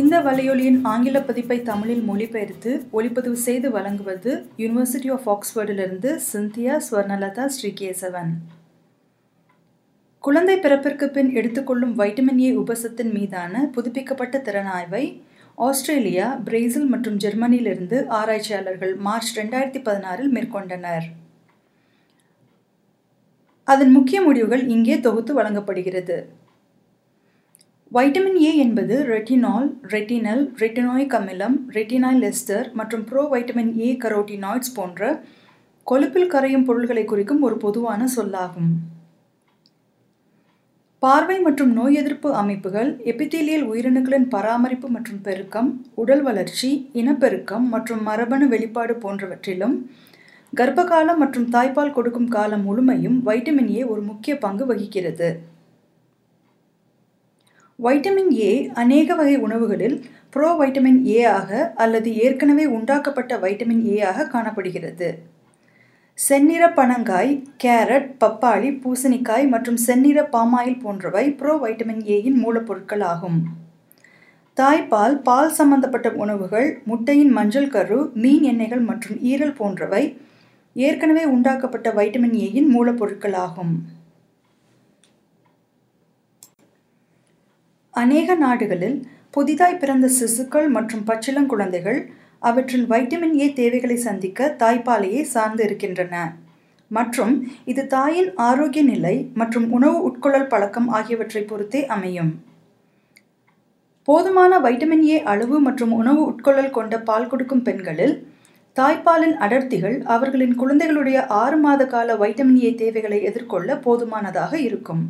இந்த வலையொலியின் ஆங்கில பதிப்பை தமிழில் மொழிபெயர்த்து ஒளிப்பதிவு செய்து வழங்குவது யுனிவர்சிட்டி ஆஃப் ஆக்ஸ்போர்டிலிருந்து சிந்தியா ஸ்வர்ணலதா ஸ்ரீகேசவன். குழந்தை பிறப்பிற்கு பின் எடுத்துக்கொள்ளும் வைட்டமின் ஏ உபசத்தின் மீதான புதுப்பிக்கப்பட்ட திறனாய்வை ஆஸ்திரேலியா பிரேசில் மற்றும் ஜெர்மனியிலிருந்து ஆராய்ச்சியாளர்கள் மார்ச் ரெண்டாயிரத்தி பதினாறில் மேற்கொண்டனர். அதன் முக்கிய முடிவுகள் இங்கே தொகுத்து வழங்கப்படுகிறது. வைட்டமின் ஏ என்பது ரெட்டினால் ரெட்டினல் ரெட்டினாயிக் அமிலம் ரெட்டினாயில் எஸ்டர் மற்றும் ப்ரோ வைட்டமின் ஏ கரோட்டினாய்ட்ஸ் போன்ற கொழுப்பில் கரையும் பொருள்களை குறிக்கும் ஒரு பொதுவான சொல்லாகும். பார்வை மற்றும் நோய் எதிர்ப்பு அமைப்புகள் எபித்தீலியல் உயிரணுக்களின் பராமரிப்பு மற்றும் பெருக்கம் உடல் வளர்ச்சி இனப்பெருக்கம் மற்றும் மரபணு வெளிப்பாடு போன்றவற்றிலும் கர்ப்பகாலம் மற்றும் தாய்ப்பால் கொடுக்கும் காலம் முழுமையும் வைட்டமின் ஏ ஒரு முக்கிய பங்கு வகிக்கிறது. வைட்டமின் ஏ அநேக வகை உணவுகளில் ப்ரோ வைட்டமின் ஏ ஆக அல்லது ஏற்கனவே உண்டாக்கப்பட்ட வைட்டமின் ஏ ஆக காணப்படுகிறது. செந்நிற பனங்காய் கேரட் பப்பாளி பூசணிக்காய் மற்றும் செந்நிற பாமாயில் போன்றவை ப்ரோ வைட்டமின் ஏயின் மூலப்பொருட்கள் ஆகும். தாய்ப்பால் பால் சம்பந்தப்பட்ட உணவுகள் முட்டையின் மஞ்சள் கரு மீன் எண்ணெய்கள் மற்றும் ஈரல் போன்றவை ஏற்கனவே உண்டாக்கப்பட்ட வைட்டமின் ஏயின் மூலப்பொருட்கள் ஆகும். அநேக நாடுகளில் புதிதாய் பிறந்த சிசுக்கள் மற்றும் பச்சிளங்குழந்தைகள் அவற்றின் வைட்டமின் ஏ தேவைகளை சந்திக்க தாய்ப்பாலையே சார்ந்து இருக்கின்றன. மற்றும் இது தாயின் ஆரோக்கிய நிலை மற்றும் உணவு உட்கொள்ளல் பழக்கம் ஆகியவற்றை பொறுத்தே அமையும். போதுமான வைட்டமின் ஏ அளவு மற்றும் உணவு உட்கொள்ளல் கொண்ட பால் கொடுக்கும் பெண்களில் தாய்ப்பாலின் அடர்த்திகள் அவர்களின் குழந்தைகளுடைய ஆறு மாத கால வைட்டமின் ஏ தேவைகளை எதிர்கொள்ள போதுமானதாக இருக்கும்.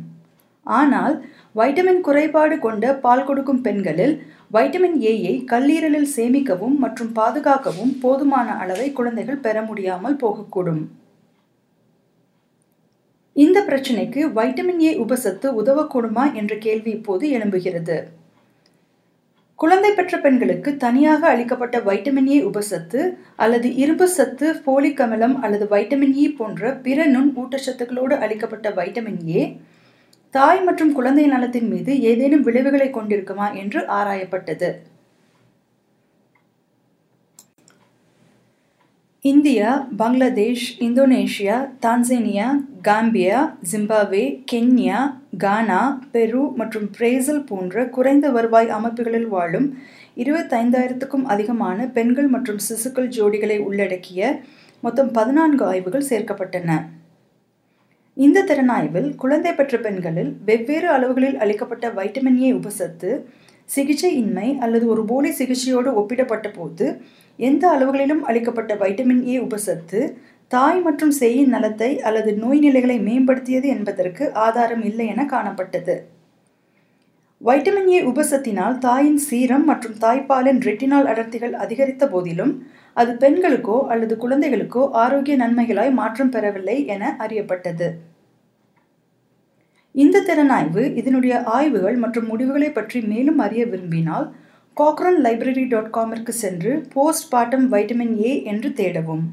ஆனால் வைட்டமின் குறைபாடு கொண்ட பால் கொடுக்கும் பெண்களில் வைட்டமின் ஏயை கல்லீரலில் சேமிக்கவும் மற்றும் பாதுகாக்கவும் போதுமான அளவை குழந்தைகள் பெற முடியாமல் போகக்கூடும். இந்த பிரச்சனைக்கு வைட்டமின் ஏ உபசத்து உதவக்கூடுமா என்ற கேள்வி இப்போது எழும்புகிறது. குழந்தை பெற்ற பெண்களுக்கு தனியாக அளிக்கப்பட்ட வைட்டமின் ஏ உபசத்து அல்லது இரும்பு சத்து போலிக் அமிலம் அல்லது வைட்டமின் இ போன்ற பிற நுண் ஊட்டச்சத்துக்களோடு அளிக்கப்பட்ட வைட்டமின் ஏ தாய் மற்றும் குழந்தை நலத்தின் மீது ஏதேனும் விளைவுகளை கொண்டிருக்குமா என்று ஆராயப்பட்டது. India Bangladesh Indonesia Tanzania Gambia Zimbabwe Kenya Ghana Peru மற்றும் பிரேசில் போன்ற குறைந்த வருவாய் அமைப்புகளில் வாழும் இருபத்தைந்தாயிரத்துக்கும் அதிகமான பெண்கள் மற்றும் சிசுக்கள் ஜோடிகளை உள்ளடக்கிய மொத்தம் பதினான்கு ஆய்வுகள் சேர்க்கப்பட்டன. இந்த திறனாய்வில் குழந்தை பெற்ற பெண்களில் வெவ்வேறு அளவுகளில் அளிக்கப்பட்ட வைட்டமின் ஏ உபசத்து சிகிச்சையின்மை அல்லது ஒரு போலி சிகிச்சையோடு ஒப்பிடப்பட்ட போது எந்த அளவுகளிலும் அளிக்கப்பட்ட வைட்டமின் ஏ உபசத்து தாய் மற்றும் சேயின் நலத்தை அல்லது நோய் நிலைகளை மேம்படுத்தியது என்பதற்கு ஆதாரம் இல்லை என காணப்பட்டது. வைட்டமின் ஏ உபசத்தினால் தாயின் சீரம் மற்றும் தாய்ப்பாலின் ரெட்டினால் அடர்த்திகள் அதிகரித்த போதிலும் அது பெண்களுக்கோ அல்லது குழந்தைகளுக்கோ ஆரோக்கிய நன்மைகளாய் மாற்றம் பெறவில்லை என அறியப்பட்டது. இந்த திறனாய்வு இதனுடைய ஆய்வுகள் மற்றும் முடிவுகளை பற்றி மேலும் அறிய விரும்பினால் காக்ரன் லைப்ரரி டாட் காமிற்கு சென்று போஸ்ட் பார்ட்டம் வைட்டமின் ஏ என்று தேடவும்.